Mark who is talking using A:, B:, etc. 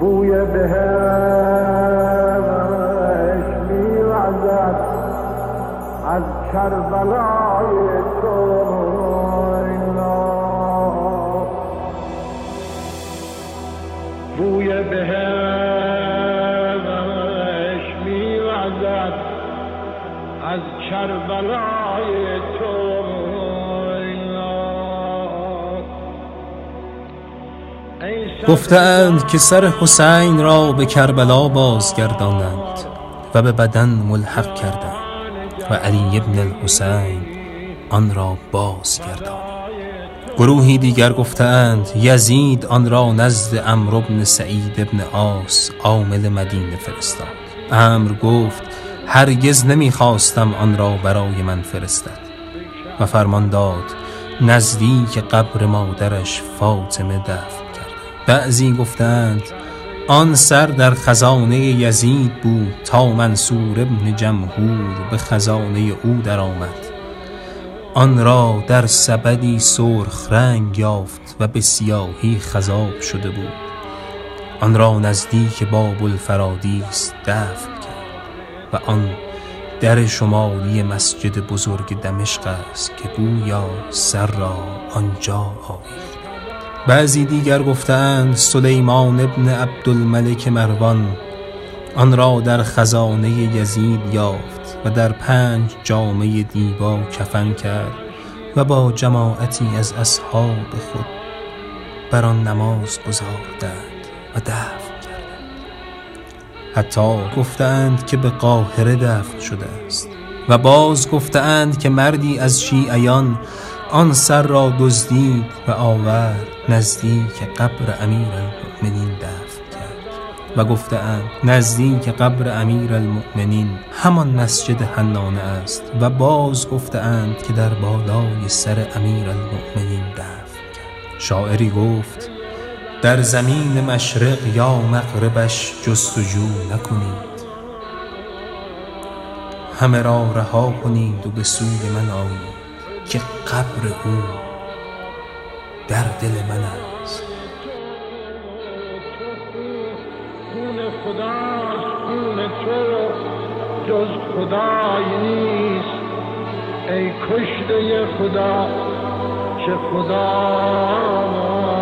A: بوی بهش میوزد از کربلای تو بوی بهش میوزد از کربلای
B: گفتند که سر حسین را به کربلا بازگردانند و به بدن ملحق کردند و علی ابن الحسین آن را بازگردانید گروهی دیگر گفتند یزید آن را نزد امر ابن سعید ابن آس عامل مدینه فرستاد. امر گفت هرگز نمی‌خواستم آن را برای من فرستد. و فرمان داد نزدیک قبر مادرش فاطمه دفن. بعضی گفتند آن سر در خزانه یزید بود تا منصور ابن جمهور به خزانه او درآمد. آن را در سبدی سرخ رنگ یافت و به سیاهی خذاب شده بود. آن را نزدیک باب الفرادیس دفن کرد و آن در شمالی مسجد بزرگ دمشق است که گویا سر را آنجا آویخت. بعضی دیگر گفتند سلیمان ابن عبدالملک مروان آن را در خزانه یزید یافت و در پنج جامعه دیبا کفن کرد و با جماعتی از اصحاب خود بر آن نماز گذاردند و دفن کردند. حتی گفتند که به قاهره دفن شده است و باز گفتند که مردی از شیعیان آن سر را دزدید و آورد. نزدیک قبر امیر المؤمنین دفن کرد و گفتند نزدیک قبر امیر المؤمنین همان مسجد حنانه است و باز گفتند که در بالای سر امیر المؤمنین دفن کرد. شاعری گفت در زمین مشرق یا مغربش جستجو نکنید. همه را رها کنید و به سوی من آیید که قبر او در دل من است.
A: خون خداست خون تو جز خدای نیست. ای کشته خدا چه خدا